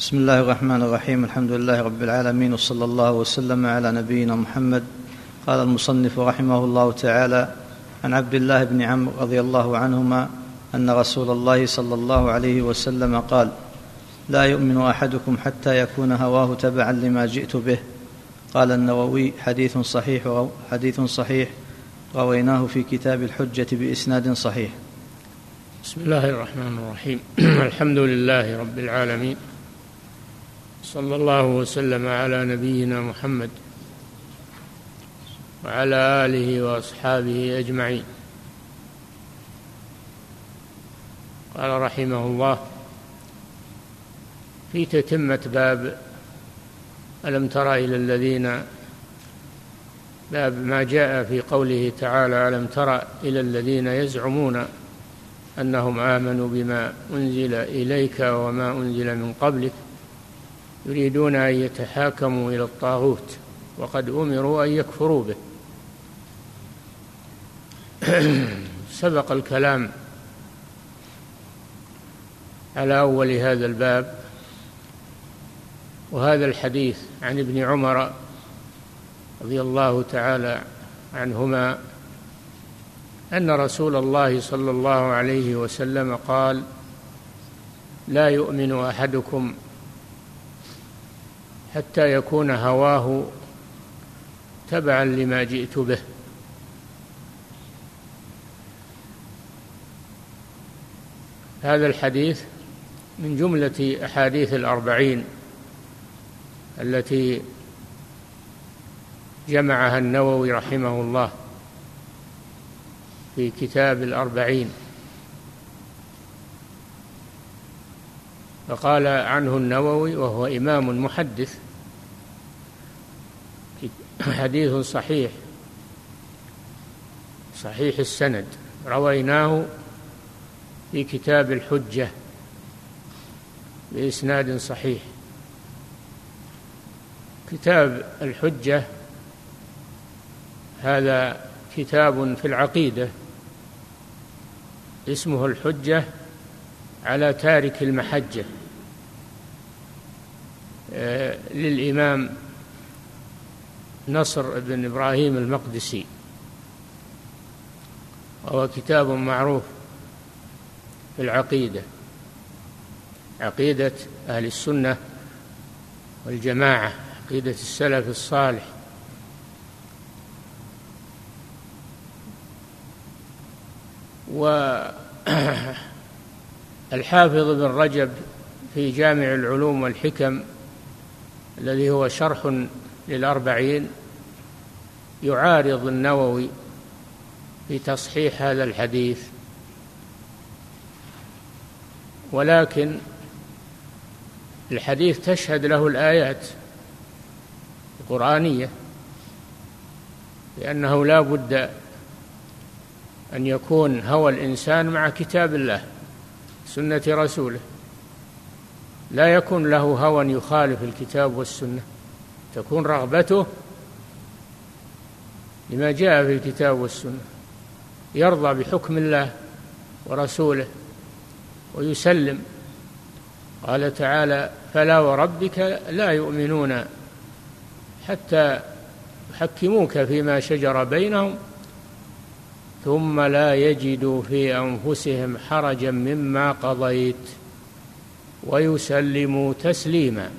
بسم الله الرحمن الرحيم. الحمد لله رب العالمين وصلى الله وسلم على نبينا محمد. قال المصنف رحمه الله تعالى عن عبد الله بن عمرو رضي الله عنهما أن رسول الله صلى الله عليه وسلم قال لا يؤمن أحدكم حتى يكون هواه تبعا لما جئت به. قال النووي حديث صحيح حديث صحيح رويناه في كتاب الحجة بإسناد صحيح. بسم الله الرحمن الرحيم. الحمد لله رب العالمين. صلى الله وسلم على نبينا محمد وعلى آله وأصحابه أجمعين. قال رحمه الله في تتمة باب ألم تر إلى الذين باب ما جاء في قوله تعالى ألم تر إلى الذين يزعمون أنهم آمنوا بما أنزل إليك وما أنزل من قبلك يريدون أن يتحاكموا إلى الطاغوت وقد أمروا أن يكفروا به. سبق الكلام على أول هذا الباب وهذا الحديث عن ابن عمر رضي الله تعالى عنهما أن رسول الله صلى الله عليه وسلم قال لا يؤمن أحدكم حتى يكون هواه تبعا لما جئت به. هذا الحديث من جملة أحاديث الأربعين التي جمعها النووي رحمه الله في كتاب الأربعين. فقال عنه النووي وهو إمام محدث حديث صحيح صحيح السند. رويناه في كتاب الحجة بإسناد صحيح. كتاب الحجة هذا كتاب في العقيدة اسمه الحجة على تارك المحجة. للإمام نصر بن إبراهيم المقدسي. وهو كتاب معروف في العقيدة عقيدة أهل السنة والجماعة عقيدة السلف الصالح. والحافظ بن رجب في جامع العلوم والحكم الذي هو شرح للأربعين يعارض النووي في تصحيح هذا الحديث. ولكن الحديث تشهد له الآيات القرآنية لأنه لا بد أن يكون هوى الإنسان مع كتاب الله سنة رسوله. لا يكون له هوى يخالف الكتاب والسنة. تكون رغبته لما جاء في الكتاب والسنة. يرضى بحكم الله ورسوله ويسلم. قال تعالى فلا وربك لا يؤمنون حتى يحكموك فيما شجر بينهم ثم لا يجدوا في أنفسهم حرجا مما قضيت. ويسلموا تسليما.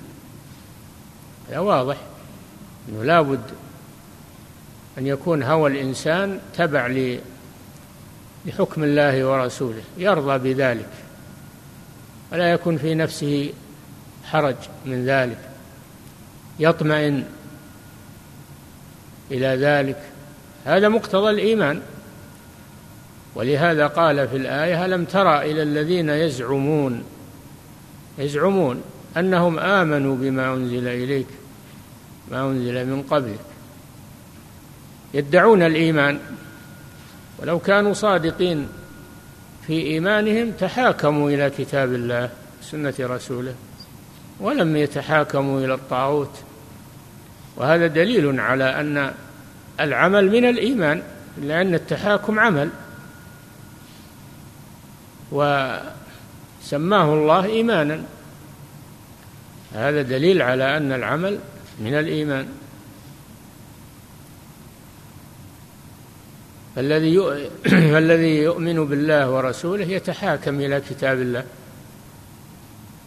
هذا واضح. إنه لابد أن يكون هوى الإنسان تبع لحكم الله ورسوله يرضى بذلك. ولا يكون في نفسه حرج من ذلك. يطمئن إلى ذلك. هذا مقتضى الإيمان. ولهذا قال في الآية ألم ترى إلى الذين يزعمون يزعمون أنهم آمنوا بما أنزل إليك ما أنزل من قبلك. يدعون الإيمان. ولو كانوا صادقين في إيمانهم تحاكموا إلى كتاب الله سنة رسوله ولم يتحاكموا إلى الطاغوت. وهذا دليل على أن العمل من الإيمان لأن التحاكم عمل. وسماه الله إيمانا. هذا دليل على أن العمل من الإيمان. الذي الذي يؤمن بالله ورسوله يتحاكم إلى كتاب الله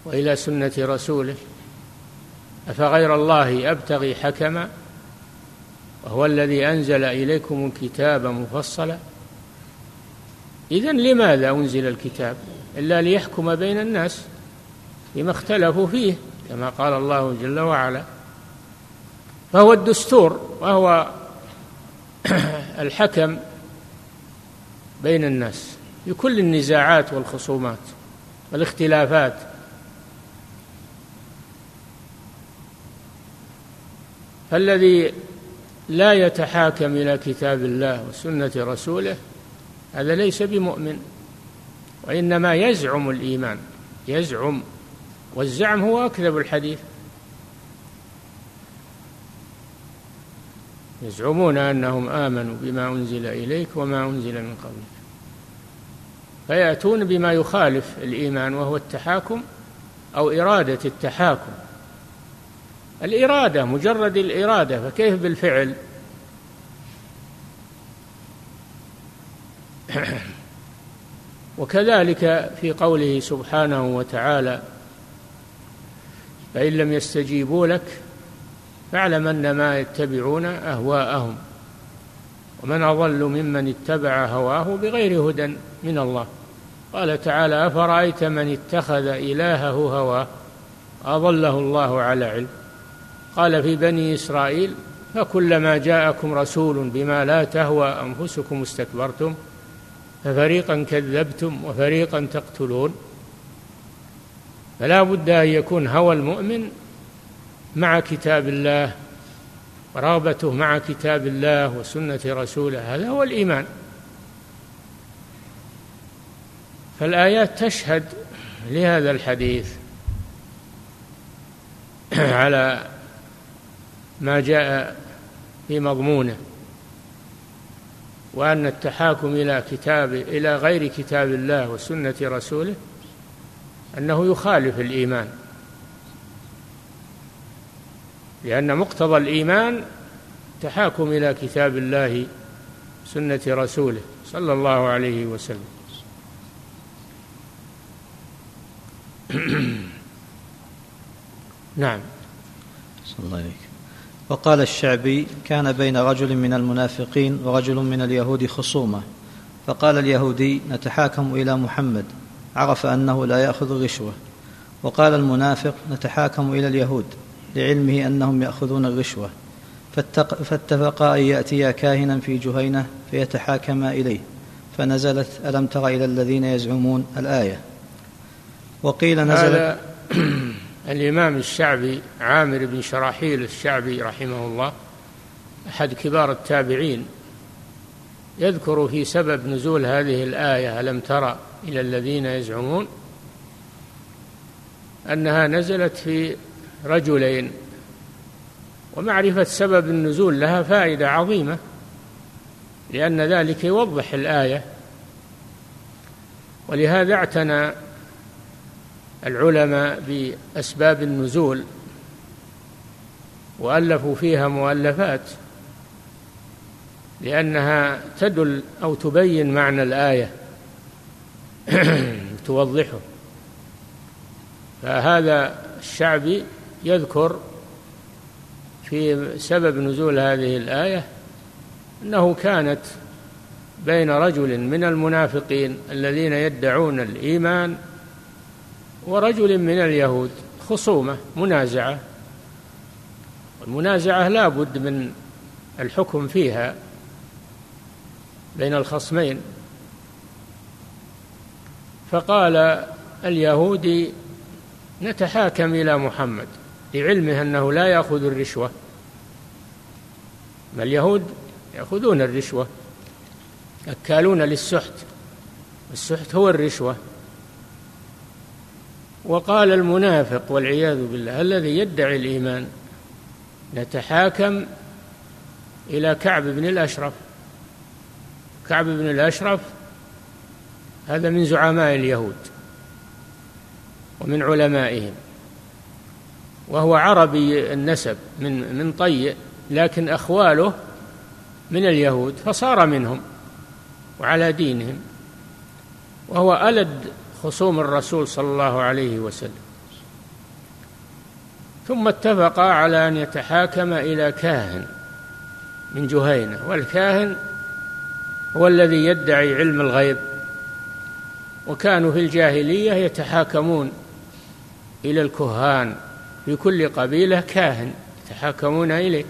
وإلى سنة رسوله. أفغير الله أبتغي حكما؟ وهو الذي أنزل إليكم الكتاب مفصلا. إذا لماذا أنزل الكتاب؟ إلا ليحكم بين الناس فيما اختلفوا فيه كما قال الله جل وعلا. فهو الدستور وهو الحكم بين الناس في كل النزاعات والخصومات والاختلافات. فالذي لا يتحاكم إلى كتاب الله وسنة رسوله هذا ليس بمؤمن وإنما يزعم الإيمان يزعم والزعم هو أكذب الحديث. يزعمون أنهم آمنوا بما أنزل إليك وما أنزل من قبلك فيأتون بما يخالف الإيمان وهو التحاكم أو إرادة التحاكم. الإرادة مجرد الإرادة فكيف بالفعل؟ وكذلك في قوله سبحانه وتعالى فإن لم يستجيبوا لك فاعلم أنما يتبعون أهواءهم ومن أضل ممن اتبع هواه بغير هدى من الله. قال تعالى أفرأيت من اتخذ إلهه هواه؟ أضله الله على علم. قال في بني إسرائيل فكلما جاءكم رسول بما لا تهوى أنفسكم استكبرتم ففريقا كذبتم وفريقا تقتلون. فلا بد أن يكون هوى المؤمن مع كتاب الله ورغبته مع كتاب الله وسنة رسوله. هذا هو الإيمان. فالآيات تشهد لهذا الحديث على ما جاء في مضمونه. وأن التحاكم إلى كتاب إلى غير كتاب الله وسنة رسوله أنه يخالف الإيمان. لأن مقتضى الإيمان تحاكم إلى كتاب الله سنة رسوله صلى الله عليه وسلم. نعم. صلى الله عليك وقال الشعبي كان بين رجل من المنافقين ورجل من اليهود خصومة. فقال اليهودي نتحاكم إلى محمد. عرف أنه لا يأخذ الرشوه وقال المنافق نتحاكم إلى اليهود. لعلمه أنهم يأخذون الرشوة. فاتفقا أن ياتيا كاهنا في جهينة فيتحاكما إليه. فنزلت ألم تر إلى الذين يزعمون الآية؟ وقيل نزلت الإمام الشعبي عامر بن شراحيل الشعبي رحمه الله أحد كبار التابعين يذكر في سبب نزول هذه الآية ألم ترى إلى الذين يزعمون؟ أنها نزلت في رجلين ومعرفة سبب النزول لها فائدة عظيمة لأن ذلك يوضح الآية ولهذا اعتنى العلماء بأسباب النزول وألفوا فيها مؤلفات لأنها تدل أو تبين معنى الآية توضحه. فهذا الشعبي يذكر في سبب نزول هذه الآية أنه كانت بين رجل من المنافقين الذين يدعون الإيمان ورجل من اليهود خصومة منازعة. المنازعة لا بد من الحكم فيها بين الخصمين. فقال اليهودي نتحاكم إلى محمد لعلمه أنه لا يأخذ الرشوة. ما اليهود يأخذون الرشوة؟ أكالون للسحت السحت هو الرشوة. وقال المنافق والعياذ بالله الذي يدعي الإيمان نتحاكم إلى كعب بن الأشرف. كعب بن الأشرف هذا من زعماء اليهود ومن علمائهم وهو عربي النسب من من طي لكن أخواله من اليهود فصار منهم وعلى دينهم وهو ألد خصوم الرسول صلى الله عليه وسلم. ثم اتفقا على أن يتحاكم إلى كاهن من جهينة والكاهن هو الذي يدعي علم الغيب وكانوا في الجاهلية يتحاكمون إلى الكهان في كل قبيلة كاهن يتحاكمون إليه.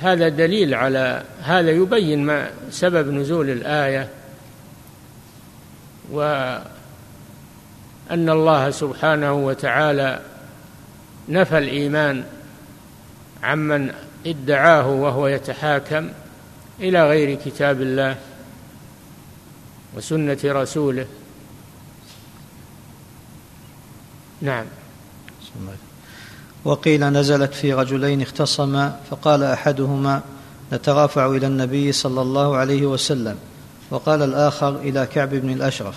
فهذا دليل على هذا يبين ما سبب نزول الآية وأن الله سبحانه وتعالى نفى الإيمان عمن ادعاه وهو يتحاكم إلى غير كتاب الله وسنة رسوله. نعم. وقيل نزلت في رجلين اختصما فقال أحدهما نترافع إلى النبي صلى الله عليه وسلم وقال الآخر إلى كعب بن الأشرف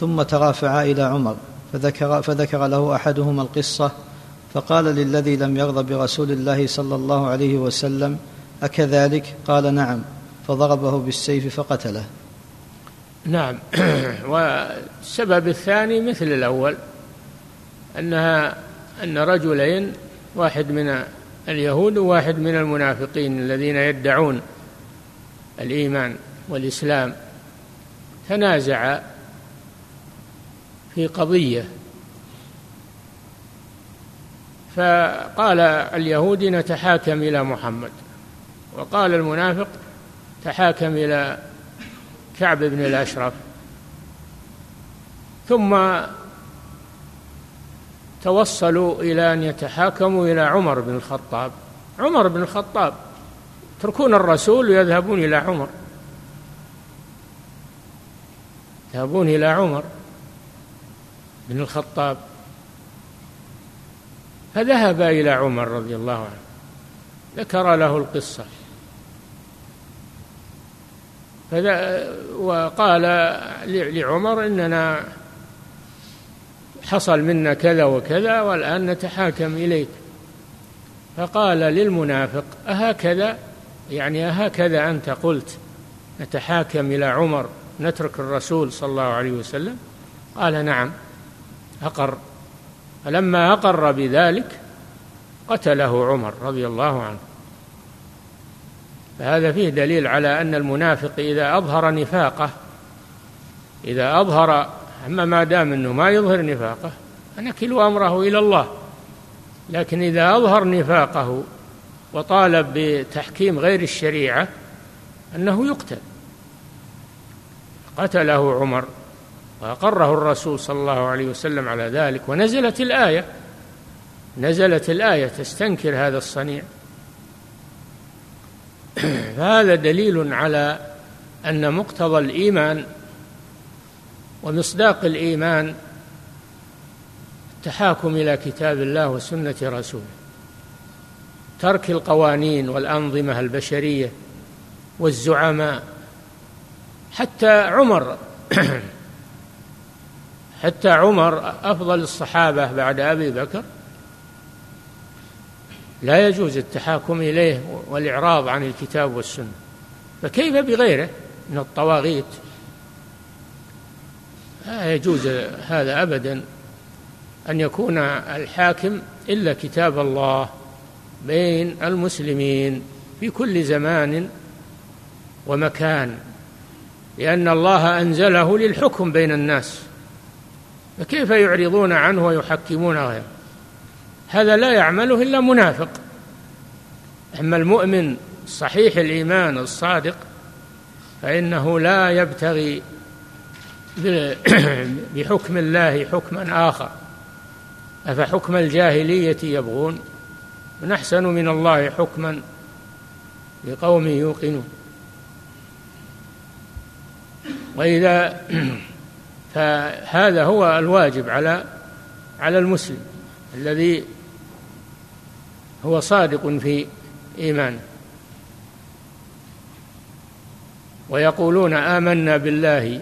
ثم ترافعا إلى عمر فذكر, فذكر له أحدهما القصة فقال للذي لم يرضى برسول الله صلى الله عليه وسلم أكذلك؟ قال نعم فضربه بالسيف فقتله. نعم. والسبب الثاني مثل الأول أنها أن رجلين واحد من اليهود وواحد من المنافقين الذين يدعون الإيمان والإسلام تنازعا في قضية. فقال اليهودي نتحاكم إلى محمد. وقال المنافق تحاكم إلى كعب بن الأشرف. ثم توصلوا إلى أن يتحاكموا إلى عمر بن الخطاب. عمر بن الخطاب يتركون الرسول ويذهبون إلى عمر. يذهبون إلى عمر بن الخطاب. فذهب إلى عمر رضي الله عنه ذكر له القصة. وقال لعمر إننا حصل منا كذا وكذا والآن نتحاكم إليك. فقال للمنافق أهكذا؟ يعني أهكذا أنت قلت. نتحاكم إلى عمر نترك الرسول صلى الله عليه وسلم؟ قال نعم. أقر. فلما أقر بذلك قتله عمر رضي الله عنه. فهذا فيه دليل على أن المنافق إذا أظهر نفاقه إذا أظهر أما ما دام أنه ما يظهر نفاقه فنكل أمره إلى الله. لكن إذا أظهر نفاقه وطالب بتحكيم غير الشريعة أنه يقتل. قتله عمر وأقره الرسول صلى الله عليه وسلم على ذلك ونزلت الآية. نزلت الآية تستنكر هذا الصنيع. فهذا دليل على أن مقتضى الإيمان ومصداق الإيمان التحاكم إلى كتاب الله وسنة رسوله. ترك القوانين والأنظمة البشرية والزعماء. حتى عمر حتى عمر أفضل الصحابة بعد أبي بكر. لا يجوز التحاكم إليه والإعراض عن الكتاب والسنة. فكيف بغيره من الطواغيت؟ لا يجوز هذا أبدا أن يكون الحاكم إلا كتاب الله بين المسلمين في كل زمان ومكان لأن الله أنزله للحكم بين الناس. فكيف يعرضون عنه ويحكمون غيره؟ هذا لا يعمله إلا منافق. أما المؤمن صحيح الإيمان الصادق فإنه لا يبتغي بحكم الله حكما آخر. أفحكم الجاهلية يبغون؟ من أحسن من الله حكما لقوم يوقنون. وإذا فهذا هو الواجب على على المسلم الذي هو صادق في إيمانه. ويقولون آمنا بالله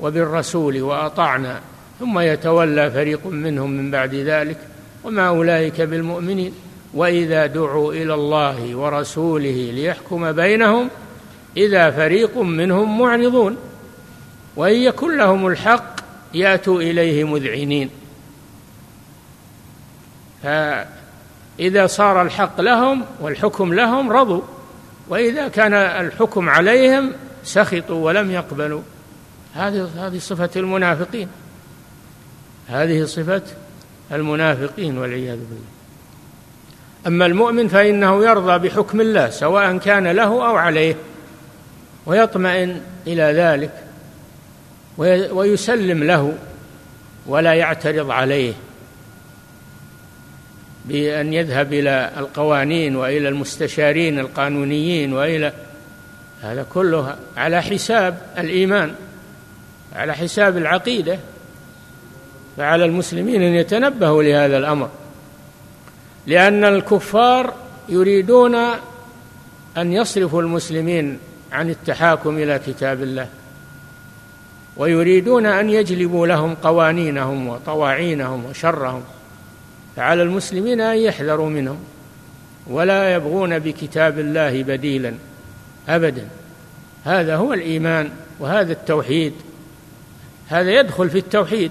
وبالرسول وأطعنا ثم يتولى فريق منهم من بعد ذلك وما أولئك بالمؤمنين. وإذا دعوا إلى الله ورسوله ليحكم بينهم إذا فريق منهم معرضون. وإن يكن لهم الحق يأتوا إليه مذعنين. فإذا صار الحق لهم والحكم لهم رضوا. وإذا كان الحكم عليهم سخطوا ولم يقبلوا. هذه هذه صفة المنافقين. هذه صفة المنافقين والعياذ بالله. أما المؤمن فإنه يرضى بحكم الله سواء كان له أو عليه ويطمئن إلى ذلك ويسلم له ولا يعترض عليه بأن يذهب إلى القوانين وإلى المستشارين القانونيين وإلى هذا كله على حساب الإيمان. على حساب العقيدة. فعلى المسلمين أن يتنبهوا لهذا الأمر. لأن الكفار يريدون أن يصرفوا المسلمين عن التحاكم إلى كتاب الله. ويريدون أن يجلبوا لهم قوانينهم وطواعينهم وشرهم. فعلى المسلمين أن يحذروا منهم. ولا يبغون بكتاب الله بديلا. أبدا. هذا هو الإيمان وهذا التوحيد. هذا يدخل في التوحيد.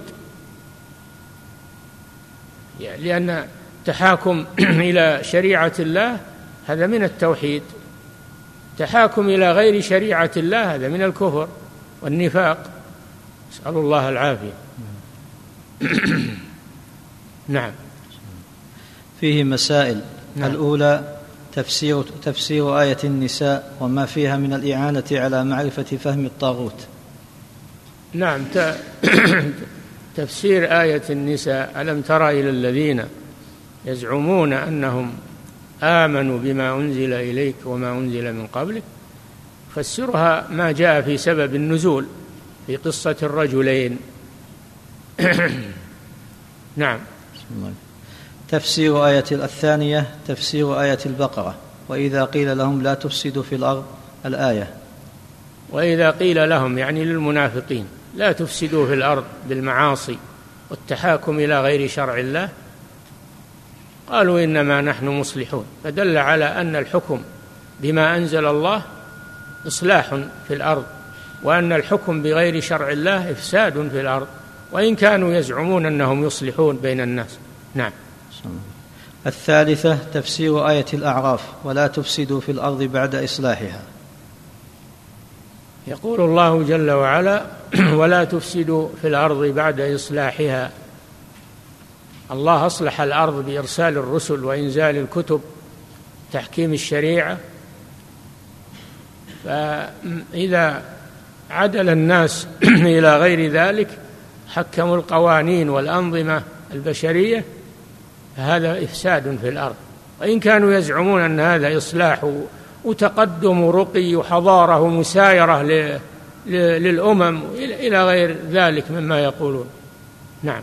يعني لأن التحاكم إلى شريعة الله هذا من التوحيد. تحاكم إلى غير شريعة الله هذا من الكفر والنفاق. نسأل الله العافية. نعم. فيه مسائل. نعم. الأولى تفسير تفسير آية النساء وما فيها من الإعانة على معرفة فهم الطاغوت. نعم تفسير آية النساء ألم تر إلى الذين يزعمون أنهم آمنوا بما أنزل إليك وما أنزل من قبلك؟ فسرها ما جاء في سبب النزول في قصة الرجلين. نعم. تفسير آية الثانية تفسير آية البقرة. وإذا قيل لهم لا تفسدوا في الأرض الآية. وإذا قيل لهم يعني للمنافقين. لا تفسدوا في الأرض بالمعاصي والتحاكم إلى غير شرع الله. قالوا إنما نحن مصلحون. فدل على أن الحكم بما أنزل الله إصلاح في الأرض وأن الحكم بغير شرع الله إفساد في الأرض. وإن كانوا يزعمون أنهم يصلحون بين الناس. نعم. الثالثة تفسير آية الأعراف ولا تفسدوا في الأرض بعد إصلاحها. يقول الله جل وعلا ولا تفسدوا في الأرض بعد إصلاحها. الله أصلح الأرض بإرسال الرسل وإنزال الكتب تحكيم الشريعة. فإذا عدل الناس إلى غير ذلك حكموا القوانين والأنظمة البشرية فهذا إفساد في الأرض. وإن كانوا يزعمون أن هذا إصلاح وتقدم ورقي وحضارة ومسايرة للأمم إلى غير ذلك مما يقولون. نعم.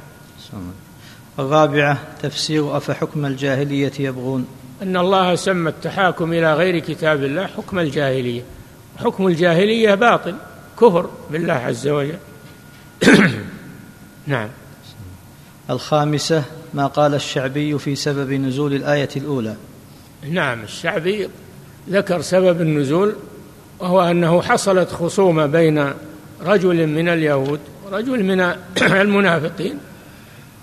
الرابعة تفسير أفحكم الجاهلية يبغون. أن الله سمى التحاكم إلى غير كتاب الله حكم الجاهلية. حكم الجاهلية باطل كفر بالله عز وجل. نعم. الخامسة ما قال الشعبي في سبب نزول الآية الأولى. نعم الشعبي ذكر سبب النزول وهو أنه حصلت خصومة بين رجل من اليهود ورجل من المنافقين.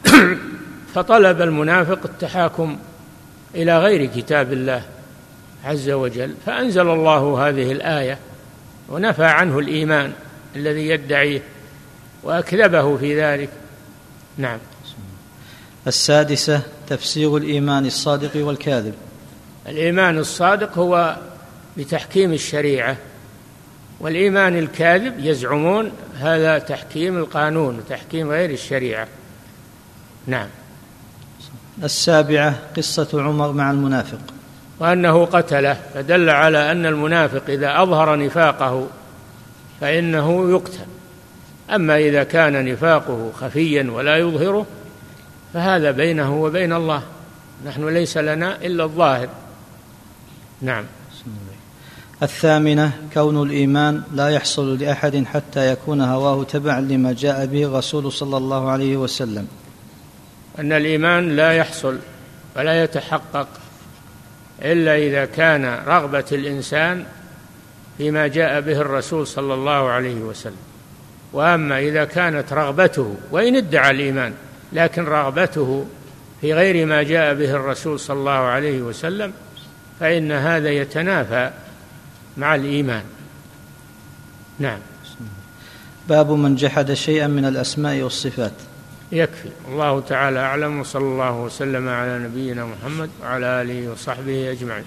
فطلب المنافق التحاكم إلى غير كتاب الله عز وجل. فأنزل الله هذه الآية ونفى عنه الإيمان الذي يدعيه وأكذبه في ذلك. نعم. السادسة تفسير الإيمان الصادق والكاذب. الإيمان الصادق هو بتحكيم الشريعة والإيمان الكاذب يزعمون هذا تحكيم القانون وتحكيم غير الشريعة. نعم. السابعة قصة عمر مع المنافق. وأنه قتله فدل على أن المنافق إذا أظهر نفاقه فإنه يقتل. أما إذا كان نفاقه خفيا ولا يظهره فهذا بينه وبين الله. نحن ليس لنا إلا الظاهر. نعم. الثامنة كون الإيمان لا يحصل لأحد حتى يكون هواه تبعا لما جاء به الرسول صلى الله عليه وسلم. أن الإيمان لا يحصل ولا يتحقق إلا إذا كان رغبة الإنسان فيما جاء به الرسول صلى الله عليه وسلم. وأما إذا كانت رغبته وإن ادعى الإيمان لكن رغبته في غير ما جاء به الرسول صلى الله عليه وسلم فإن هذا يتنافى مع الإيمان. نعم. باب من جحد شيئا من الأسماء والصفات. يكفي. الله تعالى أعلم وصلى الله وسلم على نبينا محمد وعلى آله وصحبه أجمعين.